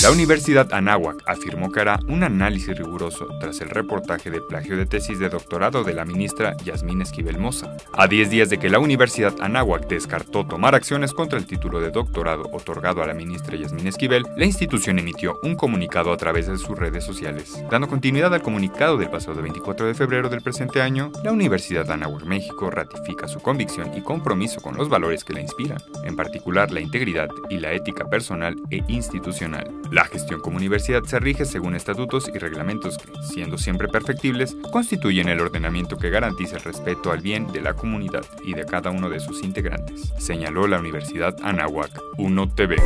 La Universidad Anáhuac afirmó que hará un análisis riguroso tras el reportaje de plagio de tesis de doctorado de la ministra Yasmín Esquivel Moza. A 10 días de que la Universidad Anáhuac descartó tomar acciones contra el título de doctorado otorgado a la ministra Yasmín Esquivel, la institución emitió un comunicado a través de sus redes sociales. Dando continuidad al comunicado del pasado 24 de febrero del presente año, la Universidad Anáhuac México ratifica su convicción y compromiso con los valores que la inspiran, en particular la integridad y la ética personal e institucional. La gestión como universidad se rige según estatutos y reglamentos que, siendo siempre perfectibles, constituyen el ordenamiento que garantiza el respeto al bien de la comunidad y de cada uno de sus integrantes, señaló la Universidad Anáhuac 1 TV.